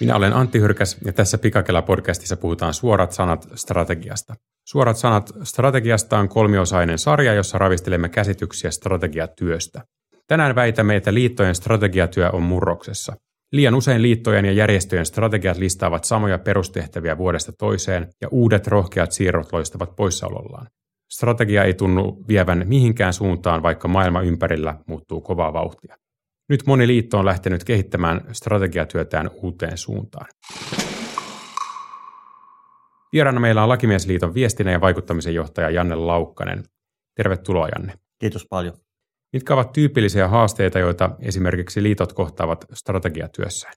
Minä olen Antti Hyrkäs ja tässä Pikakela-podcastissa puhutaan suorat sanat strategiasta. Suorat sanat strategiasta on kolmiosainen sarja, jossa ravistelemme käsityksiä strategiatyöstä. Tänään väitämme, että liittojen strategiatyö on murroksessa. Liian usein liittojen ja järjestöjen strategiat listaavat samoja perustehtäviä vuodesta toiseen ja uudet rohkeat siirrot loistavat poissaolollaan. Strategia ei tunnu vievän mihinkään suuntaan, vaikka maailma ympärillä muuttuu kovaa vauhtia. Nyt moni liitto on lähtenyt kehittämään strategiatyötään uuteen suuntaan. Vieraana meillä on Lakimiesliiton viestinnän ja vaikuttamisen johtaja Janne Laukkanen. Tervetuloa Janne. Kiitos paljon. Mitkä ovat tyypillisiä haasteita, joita esimerkiksi liitot kohtaavat strategiatyössään?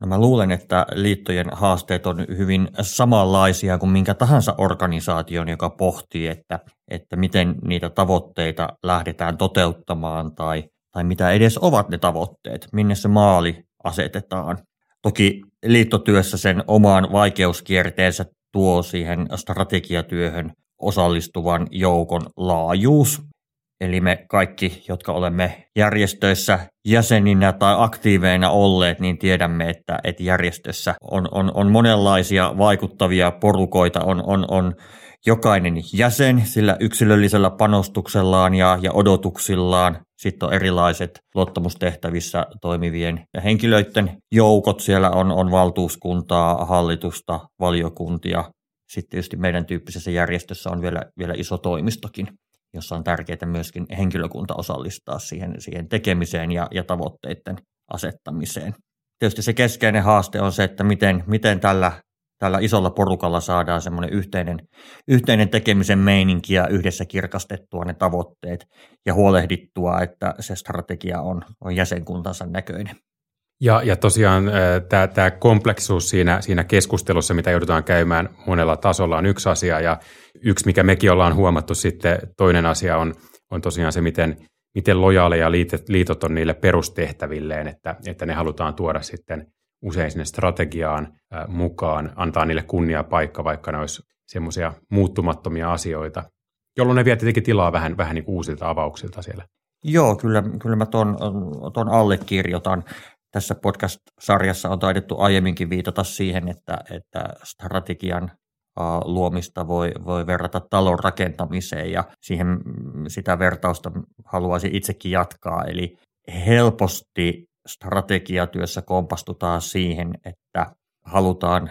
No mä luulen, että liittojen haasteet on hyvin samanlaisia kuin minkä tahansa organisaation, joka pohtii, että, että miten niitä tavoitteita lähdetään toteuttamaan tai, tai mitä edes ovat ne tavoitteet, minne se maali asetetaan. Toki liittotyössä sen omaan vaikeuskierteensä tuo siihen strategiatyöhön osallistuvan joukon laajuus. Eli me kaikki, jotka olemme järjestöissä jäseninä tai aktiiveina olleet, niin tiedämme, että, että järjestössä on, on, on monenlaisia vaikuttavia porukoita, on, on, on jokainen jäsen sillä yksilöllisellä panostuksellaan ja, ja odotuksillaan. Sitten on erilaiset luottamustehtävissä toimivien henkilöiden joukot. Siellä on, on valtuuskuntaa, hallitusta, valiokuntia. Sitten tietysti meidän tyyppisessä järjestössä on vielä, vielä iso toimistokin jossa on tärkeää myöskin henkilökunta osallistaa siihen, siihen tekemiseen ja, ja tavoitteiden asettamiseen. Tietysti se keskeinen haaste on se, että miten, miten tällä, tällä isolla porukalla saadaan semmoinen yhteinen, yhteinen tekemisen meininki ja yhdessä kirkastettua ne tavoitteet ja huolehdittua, että se strategia on, on jäsenkuntansa näköinen. Ja, ja tosiaan tämä kompleksisuus siinä, siinä keskustelussa, mitä joudutaan käymään monella tasolla, on yksi asia. Ja yksi, mikä mekin ollaan huomattu sitten, toinen asia on, on tosiaan se, miten, miten lojaaleja liitot on niille perustehtävilleen, että, että ne halutaan tuoda sitten usein sinne strategiaan mukaan, antaa niille kunnia paikka, vaikka ne olisi semmoisia muuttumattomia asioita, jolloin ne vie tietenkin tilaa vähän, vähän niin uusilta avauksilta siellä. Joo, kyllä, kyllä mä ton, ton allekirjoitan tässä podcast-sarjassa on taidettu aiemminkin viitata siihen, että, että strategian luomista voi, voi verrata talon rakentamiseen ja siihen sitä vertausta haluaisin itsekin jatkaa. Eli helposti strategiatyössä kompastutaan siihen, että halutaan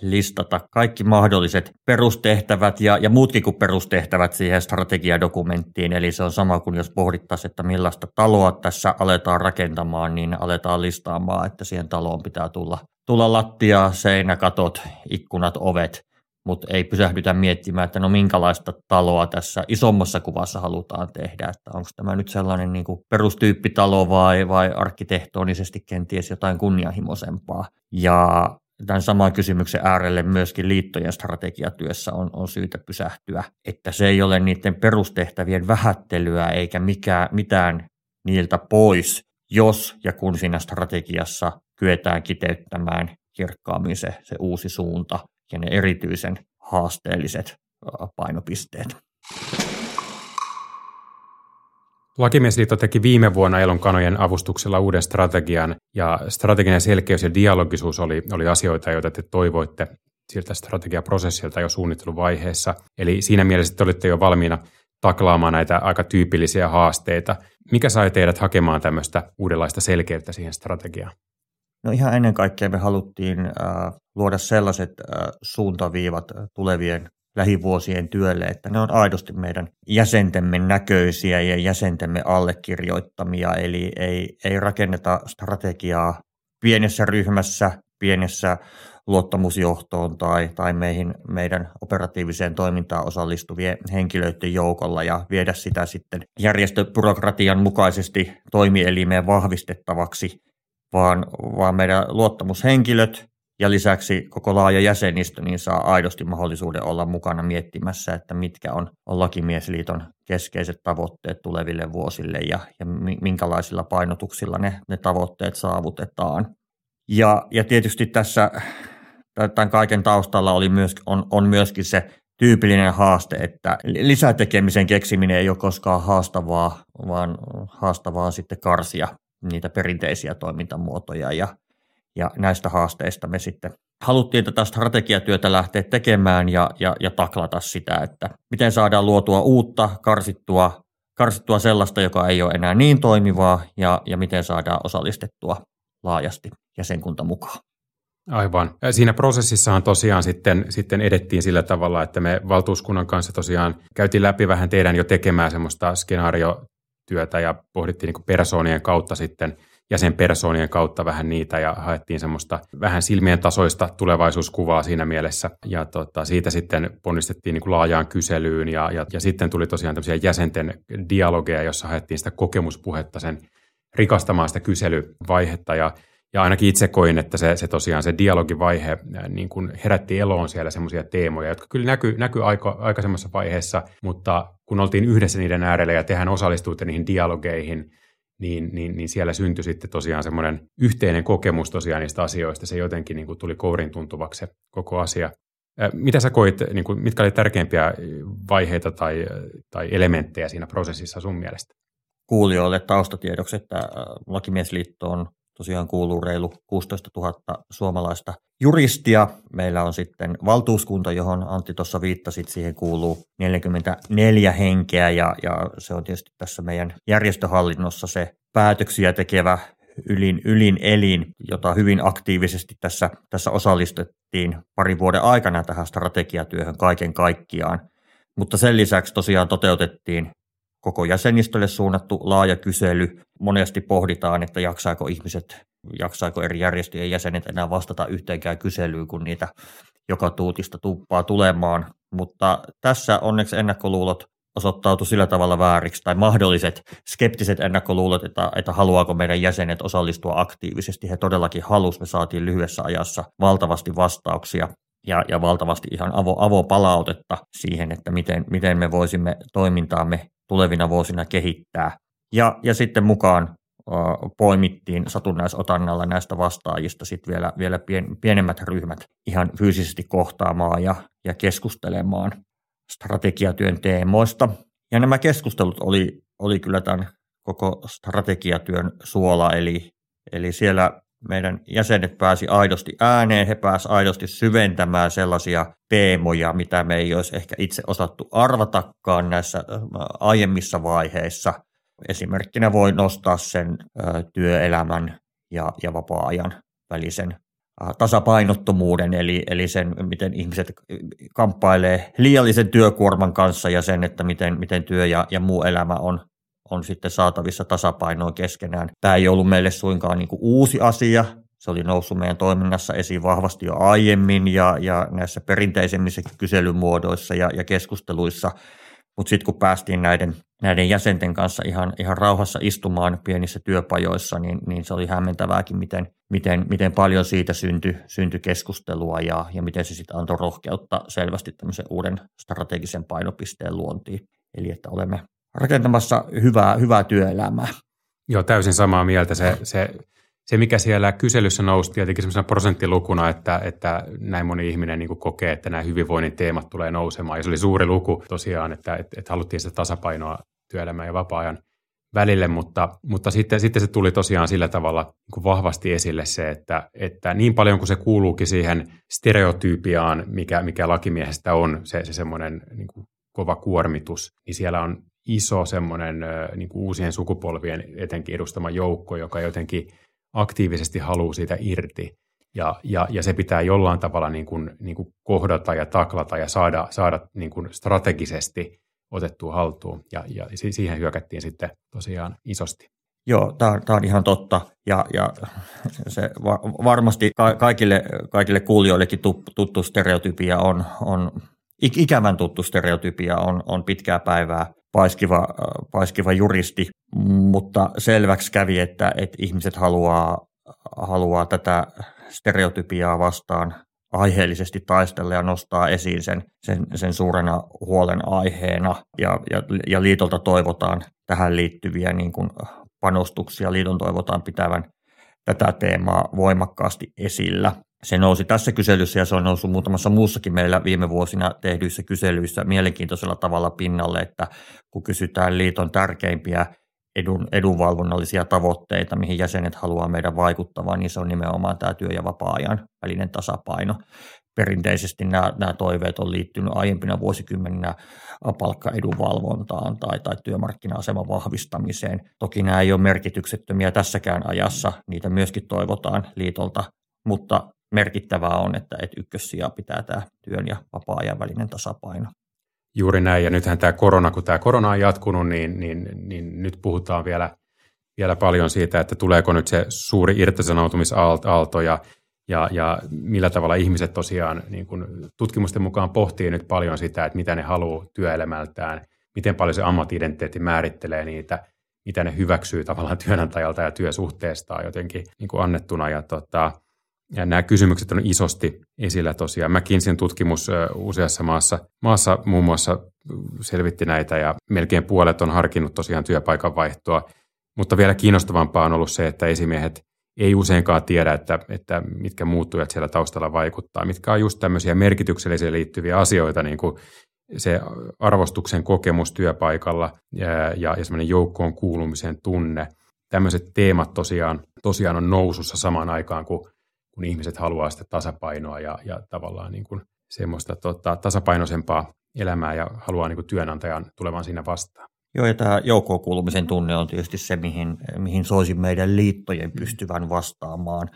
listata kaikki mahdolliset perustehtävät ja, ja muutkin kuin perustehtävät siihen strategiadokumenttiin. Eli se on sama kuin jos pohdittaisiin, että millaista taloa tässä aletaan rakentamaan, niin aletaan listaamaan, että siihen taloon pitää tulla, tulla lattia, seinäkatot, ikkunat, ovet, mutta ei pysähdytä miettimään, että no minkälaista taloa tässä isommassa kuvassa halutaan tehdä, että onko tämä nyt sellainen niin kuin perustyyppitalo vai, vai arkkitehtonisesti kenties jotain kunnianhimoisempaa. Ja tämän saman kysymyksen äärelle myöskin liittojen strategiatyössä on, on syytä pysähtyä, että se ei ole niiden perustehtävien vähättelyä eikä mikä, mitään niiltä pois, jos ja kun siinä strategiassa kyetään kiteyttämään kirkkaammin se, se uusi suunta ja ne erityisen haasteelliset painopisteet. Lakimiesliitto teki viime vuonna Elonkanojen avustuksella uuden strategian, ja strateginen selkeys ja dialogisuus oli, oli asioita, joita te toivoitte siltä strategiaprosessilta jo suunnitteluvaiheessa. Eli siinä mielessä te olitte jo valmiina taklaamaan näitä aika tyypillisiä haasteita. Mikä sai teidät hakemaan tämmöistä uudenlaista selkeyttä siihen strategiaan? No ihan ennen kaikkea me haluttiin äh, luoda sellaiset äh, suuntaviivat tulevien lähivuosien työlle, että ne on aidosti meidän jäsentemme näköisiä ja jäsentemme allekirjoittamia, eli ei, ei rakenneta strategiaa pienessä ryhmässä, pienessä luottamusjohtoon tai, tai meihin, meidän operatiiviseen toimintaan osallistuvien henkilöiden joukolla ja viedä sitä sitten järjestöbyrokratian mukaisesti toimielimeen vahvistettavaksi, vaan, vaan meidän luottamushenkilöt ja lisäksi koko laaja jäsenistö niin saa aidosti mahdollisuuden olla mukana miettimässä, että mitkä on, on Lakimiesliiton keskeiset tavoitteet tuleville vuosille ja, ja minkälaisilla painotuksilla ne, ne tavoitteet saavutetaan. Ja, ja tietysti tässä tämän kaiken taustalla oli myös, on, on myöskin se tyypillinen haaste, että lisätekemisen keksiminen ei ole koskaan haastavaa, vaan haastavaa sitten karsia niitä perinteisiä toimintamuotoja ja Ja näistä haasteista me sitten haluttiin tätä strategiatyötä lähteä tekemään ja, ja, ja taklata sitä, että miten saadaan luotua uutta, karsittua, karsittua sellaista, joka ei ole enää niin toimivaa ja, ja miten saadaan osallistettua laajasti jäsenkunta mukaan. Aivan. Siinä prosessissahan tosiaan sitten, sitten edettiin sillä tavalla, että me valtuuskunnan kanssa tosiaan käytiin läpi vähän teidän jo tekemään semmoista skenaariotyötä ja pohdittiin niin persoonien kautta sitten jäsenpersoonien kautta vähän niitä ja haettiin semmoista vähän silmien tasoista tulevaisuuskuvaa siinä mielessä. Ja tota, siitä sitten ponnistettiin niin laajaan kyselyyn ja, ja, ja sitten tuli tosiaan tämmöisiä jäsenten dialogeja, jossa haettiin sitä kokemuspuhetta sen rikastamaan sitä kyselyvaihetta ja ja ainakin itse koin, että se, se tosiaan se dialogivaihe niin kuin herätti eloon siellä semmoisia teemoja, jotka kyllä näkyy, näkyy aika, aikaisemmassa vaiheessa, mutta kun oltiin yhdessä niiden äärellä ja tehän osallistuitte niihin dialogeihin, niin, niin, niin siellä syntyi sitten tosiaan semmoinen yhteinen kokemus tosiaan niistä asioista. Se jotenkin niin kuin tuli kourin tuntuvaksi se koko asia. Mitä sä koit, niin kuin, mitkä oli tärkeimpiä vaiheita tai, tai elementtejä siinä prosessissa sun mielestä? Kuulijoille taustatiedoksi, että Lakimiesliitto on tosiaan kuuluu reilu 16 000 suomalaista juristia. Meillä on sitten valtuuskunta, johon Antti tuossa viittasit, siihen kuuluu 44 henkeä ja, ja se on tietysti tässä meidän järjestöhallinnossa se päätöksiä tekevä ylin, ylin elin, jota hyvin aktiivisesti tässä, tässä osallistettiin parin vuoden aikana tähän strategiatyöhön kaiken kaikkiaan. Mutta sen lisäksi tosiaan toteutettiin koko jäsenistölle suunnattu laaja kysely. Monesti pohditaan, että jaksaako ihmiset, jaksaako eri järjestöjen jäsenet enää vastata yhteenkään kyselyyn, kun niitä joka tuutista tuppaa tulemaan. Mutta tässä onneksi ennakkoluulot osoittautui sillä tavalla vääriksi, tai mahdolliset skeptiset ennakkoluulot, että, että haluaako meidän jäsenet osallistua aktiivisesti. He todellakin halusivat, me saatiin lyhyessä ajassa valtavasti vastauksia ja, ja valtavasti ihan avo, avopalautetta siihen, että miten, miten me voisimme toimintaamme tulevina vuosina kehittää. Ja, ja sitten mukaan poimittiin satunnaisotannalla näistä vastaajista sitten vielä, vielä pien, pienemmät ryhmät ihan fyysisesti kohtaamaan ja, ja keskustelemaan strategiatyön teemoista. Ja nämä keskustelut oli, oli kyllä tämän koko strategiatyön suola, eli, eli siellä meidän jäsenet pääsi aidosti ääneen, he pääsivät aidosti syventämään sellaisia teemoja, mitä me ei olisi ehkä itse osattu arvatakaan näissä äh, aiemmissa vaiheissa. Esimerkkinä voi nostaa sen äh, työelämän ja, ja vapaa-ajan välisen äh, tasapainottomuuden, eli, eli sen, miten ihmiset kamppailee liiallisen työkuorman kanssa ja sen, että miten, miten työ ja, ja muu elämä on on sitten saatavissa tasapainoon keskenään. Tämä ei ollut meille suinkaan niin kuin uusi asia. Se oli noussut meidän toiminnassa esiin vahvasti jo aiemmin ja, ja näissä perinteisemmissä kyselymuodoissa ja, ja keskusteluissa. Mutta sitten kun päästiin näiden, näiden jäsenten kanssa ihan, ihan rauhassa istumaan pienissä työpajoissa, niin, niin se oli hämmentävääkin, miten, miten, miten paljon siitä syntyi, syntyi keskustelua ja, ja miten se sitten antoi rohkeutta selvästi tämmöisen uuden strategisen painopisteen luontiin. Eli että olemme rakentamassa hyvää, hyvää työelämää. Joo, täysin samaa mieltä. Se, se, se mikä siellä kyselyssä nousi tietenkin sellaisena prosenttilukuna, että, että näin moni ihminen niin kokee, että nämä hyvinvoinnin teemat tulee nousemaan. Ja se oli suuri luku tosiaan, että, että, että haluttiin sitä tasapainoa työelämän ja vapaa-ajan välille, mutta, mutta sitten, sitten se tuli tosiaan sillä tavalla niin vahvasti esille se, että, että niin paljon kuin se kuuluukin siihen stereotypiaan, mikä, mikä lakimiehestä on, se, se semmoinen niin kova kuormitus, niin siellä on iso semmoinen niin kuin uusien sukupolvien etenkin edustama joukko, joka jotenkin aktiivisesti haluaa siitä irti. Ja, ja, ja se pitää jollain tavalla niin kuin, niin kuin kohdata ja taklata ja saada, saada niin kuin strategisesti otettua haltuun. Ja, ja siihen hyökättiin sitten tosiaan isosti. Joo, tämä on ihan totta. Ja, ja se varmasti kaikille, kaikille kuulijoillekin tuttu stereotypia on, on ikävän tuttu stereotypia on, on pitkää päivää paiskiva, paiskiva juristi, mutta selväksi kävi, että, että ihmiset haluaa, haluaa tätä stereotypiaa vastaan aiheellisesti taistella ja nostaa esiin sen, sen, sen suurena huolen aiheena. Ja, ja, ja liitolta toivotaan tähän liittyviä niin kuin panostuksia. Liiton toivotaan pitävän tätä teemaa voimakkaasti esillä. Se nousi tässä kyselyssä ja se on noussut muutamassa muussakin meillä viime vuosina tehdyissä kyselyissä mielenkiintoisella tavalla pinnalle, että kun kysytään liiton tärkeimpiä edun, edunvalvonnallisia tavoitteita, mihin jäsenet haluaa meidän vaikuttavan, niin se on nimenomaan tämä työ- ja vapaa-ajan välinen tasapaino. Perinteisesti nämä, nämä toiveet on liittynyt aiempina vuosikymmeninä palkkaedunvalvontaan tai, tai työmarkkina-aseman vahvistamiseen. Toki nämä ei ole merkityksettömiä tässäkään ajassa, niitä myöskin toivotaan liitolta, mutta merkittävää on, että, että ykkössijaa pitää tämä työn ja vapaa-ajan välinen tasapaino. Juuri näin, ja nythän tämä korona, kun tämä korona on jatkunut, niin, niin, niin nyt puhutaan vielä, vielä paljon siitä, että tuleeko nyt se suuri irtisanoutumisaalto ja, ja, ja millä tavalla ihmiset tosiaan niin kun tutkimusten mukaan pohtii nyt paljon sitä, että mitä ne haluaa työelämältään, miten paljon se ammattiidentiteetti määrittelee niitä, mitä ne hyväksyy tavallaan työnantajalta ja työsuhteestaan jotenkin niin annettuna. Ja tota, ja nämä kysymykset on isosti esillä tosiaan. McKinseyn tutkimus useassa maassa, maassa muun muassa selvitti näitä ja melkein puolet on harkinnut tosiaan työpaikan vaihtoa. Mutta vielä kiinnostavampaa on ollut se, että esimiehet ei useinkaan tiedä, että, että mitkä muuttujat siellä taustalla vaikuttaa, mitkä on just tämmöisiä merkityksellisiä liittyviä asioita, niin kuin se arvostuksen kokemus työpaikalla ja, ja, ja semmoinen joukkoon kuulumisen tunne. Tämmöiset teemat tosiaan, tosiaan on nousussa samaan aikaan, kun kun ihmiset haluaa sitä tasapainoa ja, ja tavallaan niin kuin semmoista tota, tasapainoisempaa elämää ja haluaa niin kuin työnantajan tulevan siinä vastaan. Joo, ja tämä joukkoon kuulumisen tunne on tietysti se, mihin, mihin soisin meidän liittojen mm. pystyvän vastaamaan.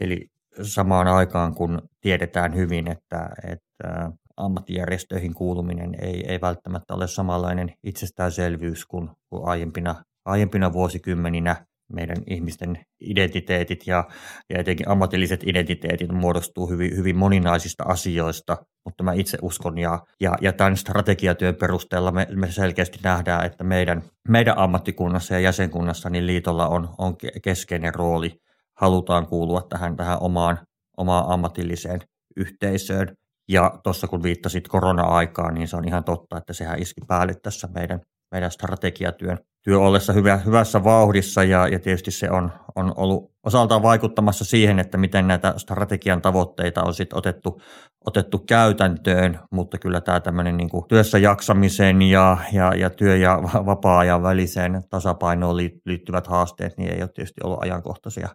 Eli samaan aikaan, kun tiedetään hyvin, että, että ammattijärjestöihin kuuluminen ei, ei välttämättä ole samanlainen itsestäänselvyys kuin, kuin aiempina, aiempina vuosikymmeninä, meidän ihmisten identiteetit ja, ja etenkin ammatilliset identiteetit muodostuu hyvin, hyvin moninaisista asioista, mutta mä itse uskon ja, ja, ja tämän strategiatyön perusteella me, me selkeästi nähdään, että meidän, meidän ammattikunnassa ja jäsenkunnassa niin liitolla on, on keskeinen rooli. Halutaan kuulua tähän, tähän omaan, omaan ammatilliseen yhteisöön. Ja tuossa kun viittasit korona-aikaan, niin se on ihan totta, että sehän iski päälle tässä meidän, meidän strategiatyön työ ollessa hyvä, hyvässä vauhdissa ja, ja tietysti se on, on ollut osaltaan vaikuttamassa siihen, että miten näitä strategian tavoitteita on sitten otettu, otettu käytäntöön, mutta kyllä tämä tämmöinen niin työssä jaksamisen ja, ja, ja työ- ja vapaa-ajan väliseen tasapainoon liittyvät haasteet niin ei ole tietysti ollut ajankohtaisia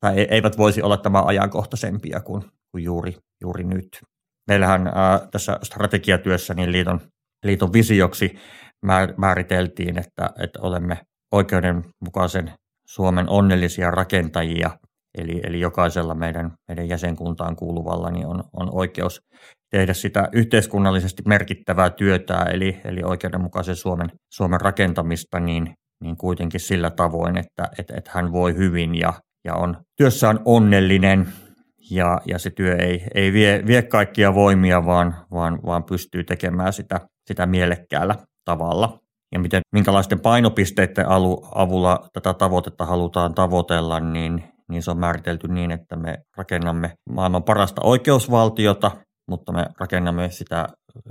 tai eivät voisi olla tämä ajankohtaisempia kuin, kuin juuri, juuri nyt. Meillähän ää, tässä strategiatyössä niin liiton, liiton visioksi määriteltiin, että, että olemme oikeudenmukaisen Suomen onnellisia rakentajia, eli, eli jokaisella meidän, meidän jäsenkuntaan kuuluvalla niin on, on oikeus tehdä sitä yhteiskunnallisesti merkittävää työtä, eli, eli oikeudenmukaisen Suomen, Suomen rakentamista, niin, niin kuitenkin sillä tavoin, että, että, että hän voi hyvin ja, ja on työssään onnellinen, ja, ja se työ ei, ei vie, vie kaikkia voimia, vaan, vaan, vaan pystyy tekemään sitä, sitä mielekkäällä tavalla. Ja miten, minkälaisten painopisteiden avulla tätä tavoitetta halutaan tavoitella, niin, niin se on määritelty niin, että me rakennamme maailman parasta oikeusvaltiota, mutta me rakennamme sitä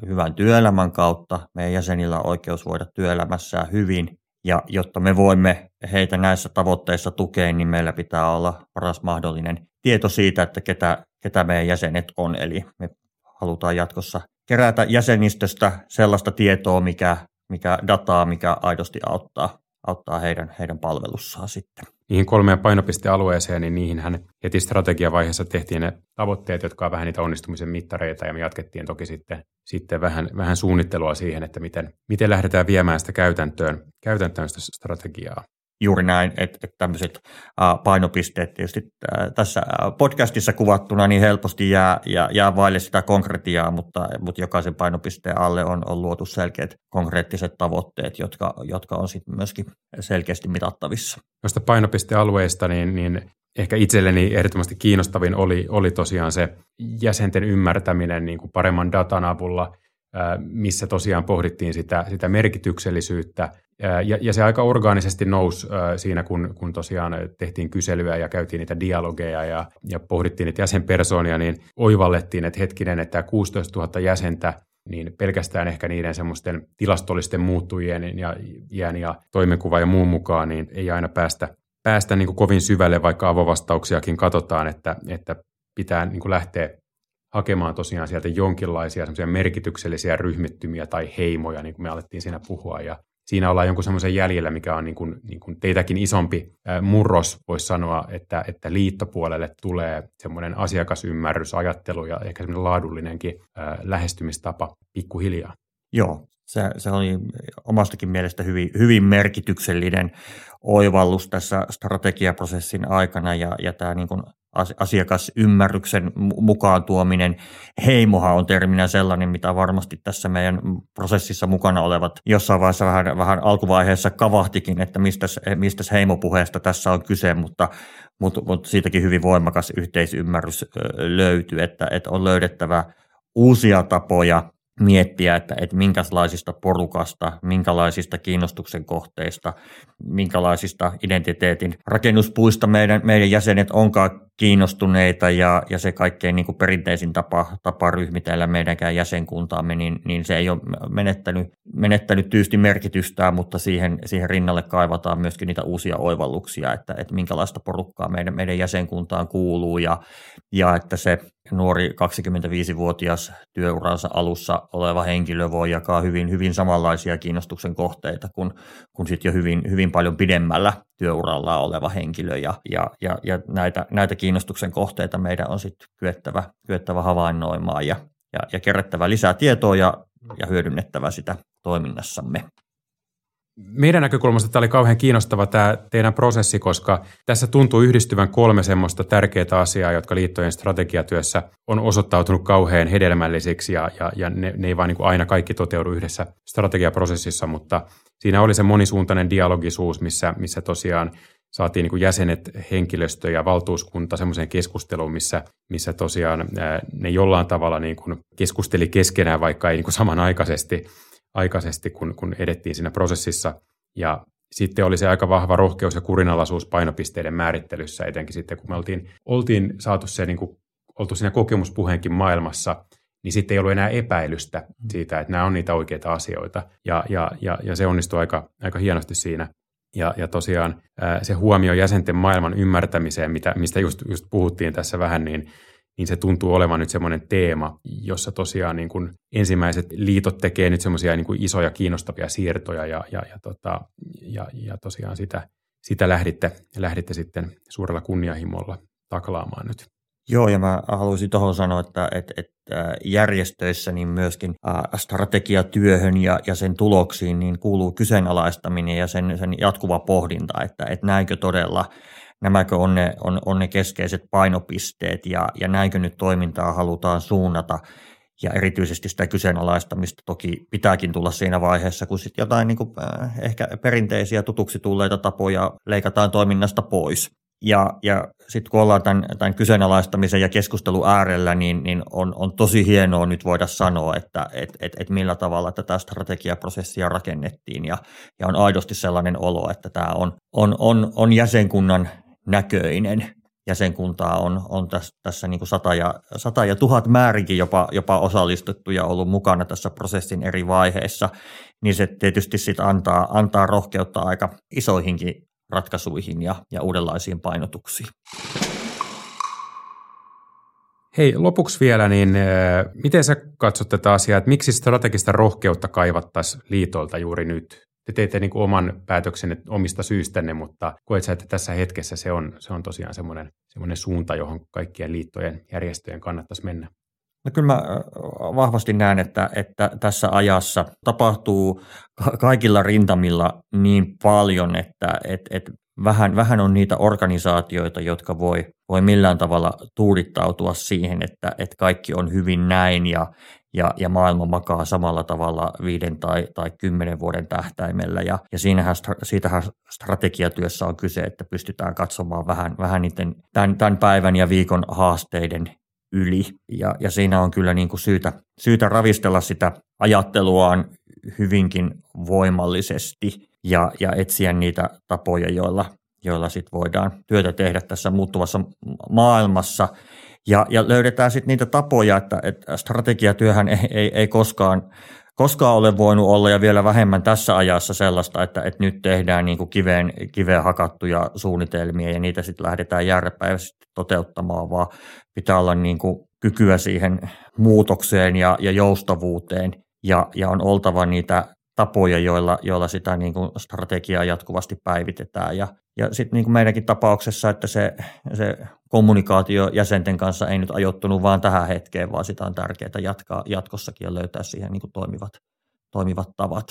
hyvän työelämän kautta. Meidän jäsenillä on oikeus voida työelämässään hyvin. Ja jotta me voimme heitä näissä tavoitteissa tukea, niin meillä pitää olla paras mahdollinen tieto siitä, että ketä, ketä meidän jäsenet on. Eli me halutaan jatkossa kerätä jäsenistöstä sellaista tietoa, mikä, mikä dataa, mikä aidosti auttaa, auttaa heidän, heidän palvelussaan sitten. Niihin kolmeen painopistealueeseen, niin niihinhän heti strategiavaiheessa tehtiin ne tavoitteet, jotka on vähän niitä onnistumisen mittareita, ja me jatkettiin toki sitten, sitten vähän, vähän suunnittelua siihen, että miten, miten lähdetään viemään sitä käytäntöön, käytäntöön sitä strategiaa juuri näin, että, että tämmöiset painopisteet tietysti tässä podcastissa kuvattuna niin helposti jää, jää, jää vaille sitä konkretiaa, mutta, mutta jokaisen painopisteen alle on, on luotu selkeät konkreettiset tavoitteet, jotka, jotka on sitten myöskin selkeästi mitattavissa. Noista painopistealueista, niin, niin ehkä itselleni ehdottomasti kiinnostavin oli, oli tosiaan se jäsenten ymmärtäminen niin kuin paremman datan avulla – missä tosiaan pohdittiin sitä, sitä merkityksellisyyttä. Ja, ja se aika orgaanisesti nousi siinä, kun, kun tosiaan tehtiin kyselyä ja käytiin niitä dialogeja ja, ja pohdittiin niitä jäsenpersoonia, niin oivallettiin, että hetkinen, että 16 000 jäsentä, niin pelkästään ehkä niiden semmoisten tilastollisten muuttujien ja iän ja toimenkuva ja muun mukaan, niin ei aina päästä, päästä niin kuin kovin syvälle, vaikka avovastauksiakin katsotaan, että, että pitää niin kuin lähteä hakemaan tosiaan sieltä jonkinlaisia semmoisia merkityksellisiä ryhmittymiä tai heimoja, niin kuin me alettiin siinä puhua. Ja siinä ollaan jonkun semmoisen jäljellä, mikä on niin kuin, niin kuin teitäkin isompi murros, voisi sanoa, että, että liittopuolelle tulee semmoinen asiakasymmärrys, ajattelu ja ehkä semmoinen laadullinenkin lähestymistapa pikkuhiljaa. Joo, se, se oli omastakin mielestä hyvin, hyvin merkityksellinen oivallus tässä strategiaprosessin aikana ja, ja tämä niin kuin asiakasymmärryksen mukaan tuominen. Heimohan on terminä sellainen, mitä varmasti tässä meidän prosessissa mukana olevat jossain vaiheessa vähän, vähän alkuvaiheessa kavahtikin, että mistä, mistä heimopuheesta tässä on kyse, mutta, mutta, mutta siitäkin hyvin voimakas yhteisymmärrys löytyy, että, että on löydettävä uusia tapoja miettiä, että, että minkälaisista porukasta, minkälaisista kiinnostuksen kohteista, minkälaisista identiteetin rakennuspuista meidän, meidän jäsenet onkaan kiinnostuneita ja, ja se kaikkein niin kuin perinteisin tapa, tapa ryhmitellä meidänkään jäsenkuntaamme, niin, niin se ei ole menettänyt, menettänyt tyysti merkitystään, mutta siihen, siihen rinnalle kaivataan myöskin niitä uusia oivalluksia, että, että minkälaista porukkaa meidän, meidän jäsenkuntaan kuuluu ja, ja että se nuori 25-vuotias työuransa alussa oleva henkilö voi jakaa hyvin, hyvin samanlaisia kiinnostuksen kohteita kuin, kuin sitten jo hyvin, hyvin paljon pidemmällä työuralla oleva henkilö. Ja, ja, ja, ja näitä, näitä kiinnostuksen kohteita meidän on sitten kyettävä, kyettävä havainnoimaan ja, ja, ja kerättävä lisää tietoa ja, ja hyödynnettävä sitä toiminnassamme meidän näkökulmasta tämä oli kauhean kiinnostava tämä teidän prosessi, koska tässä tuntuu yhdistyvän kolme semmoista tärkeää asiaa, jotka liittojen strategiatyössä on osoittautunut kauhean hedelmällisiksi ja, ja, ja ne, ne ei vain niin aina kaikki toteudu yhdessä strategiaprosessissa, mutta siinä oli se monisuuntainen dialogisuus, missä, missä tosiaan saatiin niin kuin jäsenet, henkilöstö ja valtuuskunta semmoiseen keskusteluun, missä, missä tosiaan ne jollain tavalla niin kuin keskusteli keskenään, vaikka ei niin kuin samanaikaisesti – aikaisesti, kun, kun edettiin siinä prosessissa. Ja sitten oli se aika vahva rohkeus ja kurinalaisuus painopisteiden määrittelyssä, etenkin sitten kun me oltiin, oltiin saatu se, niin kuin, oltu siinä kokemuspuheenkin maailmassa, niin sitten ei ollut enää epäilystä siitä, että nämä on niitä oikeita asioita. Ja, ja, ja, ja se onnistui aika, aika hienosti siinä. Ja, ja tosiaan se huomio jäsenten maailman ymmärtämiseen, mitä, mistä just, just puhuttiin tässä vähän, niin niin se tuntuu olevan nyt semmoinen teema, jossa tosiaan niin kuin ensimmäiset liitot tekee nyt semmoisia niin kuin isoja kiinnostavia siirtoja ja, ja, ja, tota, ja, ja tosiaan sitä, sitä lähditte, lähditte sitten suurella kunnianhimolla taklaamaan nyt. Joo, ja mä haluaisin tuohon sanoa, että, että, että järjestöissä niin myöskin strategiatyöhön ja, ja sen tuloksiin niin kuuluu kyseenalaistaminen ja sen, sen jatkuva pohdinta, että, että näinkö todella nämäkö on ne, on, on ne keskeiset painopisteet ja, ja näinkö nyt toimintaa halutaan suunnata. Ja erityisesti sitä kyseenalaistamista toki pitääkin tulla siinä vaiheessa, kun sitten jotain niin kuin, äh, ehkä perinteisiä tutuksi tulleita tapoja leikataan toiminnasta pois. Ja, ja sitten kun ollaan tämän, tämän kyseenalaistamisen ja keskustelun äärellä, niin, niin on, on tosi hienoa nyt voida sanoa, että et, et, et millä tavalla tätä strategiaprosessia rakennettiin. Ja, ja on aidosti sellainen olo, että tämä on, on, on, on jäsenkunnan näköinen. Jäsenkuntaa on, on tässä, tässä niin kuin sata, ja, sata ja tuhat määrinkin jopa, jopa osallistettu ja ollut mukana tässä prosessin eri vaiheissa, niin se tietysti sit antaa, antaa rohkeutta aika isoihinkin ratkaisuihin ja, ja uudenlaisiin painotuksiin. Hei, lopuksi vielä, niin miten sä katsot tätä asiaa, että miksi strategista rohkeutta kaivattaisiin liitolta juuri nyt? Te teette niin kuin oman päätöksenne omista syistänne, mutta koet sä, että tässä hetkessä se on, se on tosiaan semmoinen, semmoinen suunta, johon kaikkien liittojen järjestöjen kannattaisi mennä? No kyllä mä vahvasti näen, että, että tässä ajassa tapahtuu kaikilla rintamilla niin paljon, että et, et vähän, vähän on niitä organisaatioita, jotka voi, voi millään tavalla tuudittautua siihen, että, että kaikki on hyvin näin ja, ja, ja maailma makaa samalla tavalla viiden tai, tai kymmenen vuoden tähtäimellä. Ja, ja siinähän, siitähän strategiatyössä on kyse, että pystytään katsomaan vähän, vähän niiden tämän, tämän päivän ja viikon haasteiden yli. Ja, ja siinä on kyllä niin kuin syytä, syytä ravistella sitä ajatteluaan hyvinkin voimallisesti ja, ja etsiä niitä tapoja, joilla, joilla sit voidaan työtä tehdä tässä muuttuvassa maailmassa – ja, ja löydetään sitten niitä tapoja, että, että strategiatyöhän ei, ei, ei koskaan, koskaan ole voinut olla ja vielä vähemmän tässä ajassa sellaista, että, että nyt tehdään niin kuin kiveen, kiveen hakattuja suunnitelmia ja niitä sitten lähdetään järjepäiväisesti toteuttamaan, vaan pitää olla niin kuin kykyä siihen muutokseen ja, ja joustavuuteen. Ja, ja on oltava niitä tapoja, joilla, joilla sitä niin kuin strategiaa jatkuvasti päivitetään. Ja, ja sitten niin kuin meidänkin tapauksessa, että se, se kommunikaatio jäsenten kanssa ei nyt ajoittunut vaan tähän hetkeen, vaan sitä on tärkeää jatkaa jatkossakin ja löytää siihen niin kuin toimivat, toimivat tavat.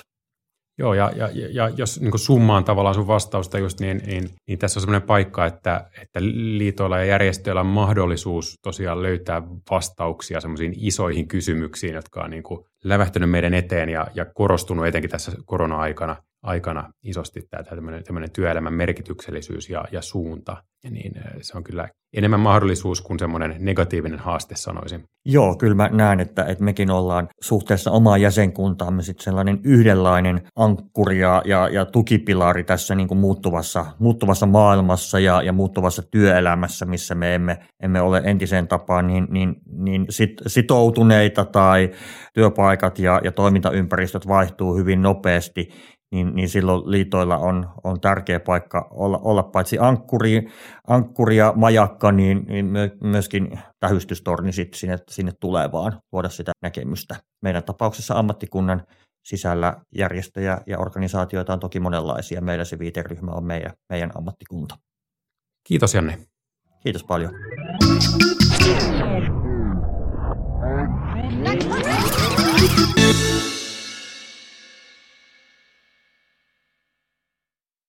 Joo, ja, ja, ja jos niin summaan tavallaan sun vastausta just, niin, niin, niin tässä on sellainen paikka, että, että liitoilla ja järjestöillä on mahdollisuus tosiaan löytää vastauksia semmoisiin isoihin kysymyksiin, jotka on niin kuin lävähtynyt meidän eteen ja, ja korostunut etenkin tässä korona-aikana aikana isosti tämä tämmöinen, tämmöinen työelämän merkityksellisyys ja, ja suunta. Niin se on kyllä enemmän mahdollisuus kuin semmoinen negatiivinen haaste, sanoisin. Joo, kyllä mä näen, että, että mekin ollaan suhteessa omaan jäsenkuntaamme sitten sellainen yhdenlainen ankkuri ja, ja, ja tukipilari tässä niin kuin muuttuvassa, muuttuvassa maailmassa ja, ja muuttuvassa työelämässä, missä me emme, emme ole entiseen tapaan niin, niin, niin sit, sitoutuneita tai työpaikat ja, ja toimintaympäristöt vaihtuu hyvin nopeasti niin, niin silloin liitoilla on, on tärkeä paikka olla, olla paitsi ankkuri, ankkuri ja majakka, niin, niin myöskin tähystystorni sit sinne, sinne tulevaan, luoda sitä näkemystä. Meidän tapauksessa ammattikunnan sisällä järjestöjä ja organisaatioita on toki monenlaisia. Meillä se viiteryhmä on meidän, meidän ammattikunta. Kiitos Janne. Kiitos paljon. Thank you.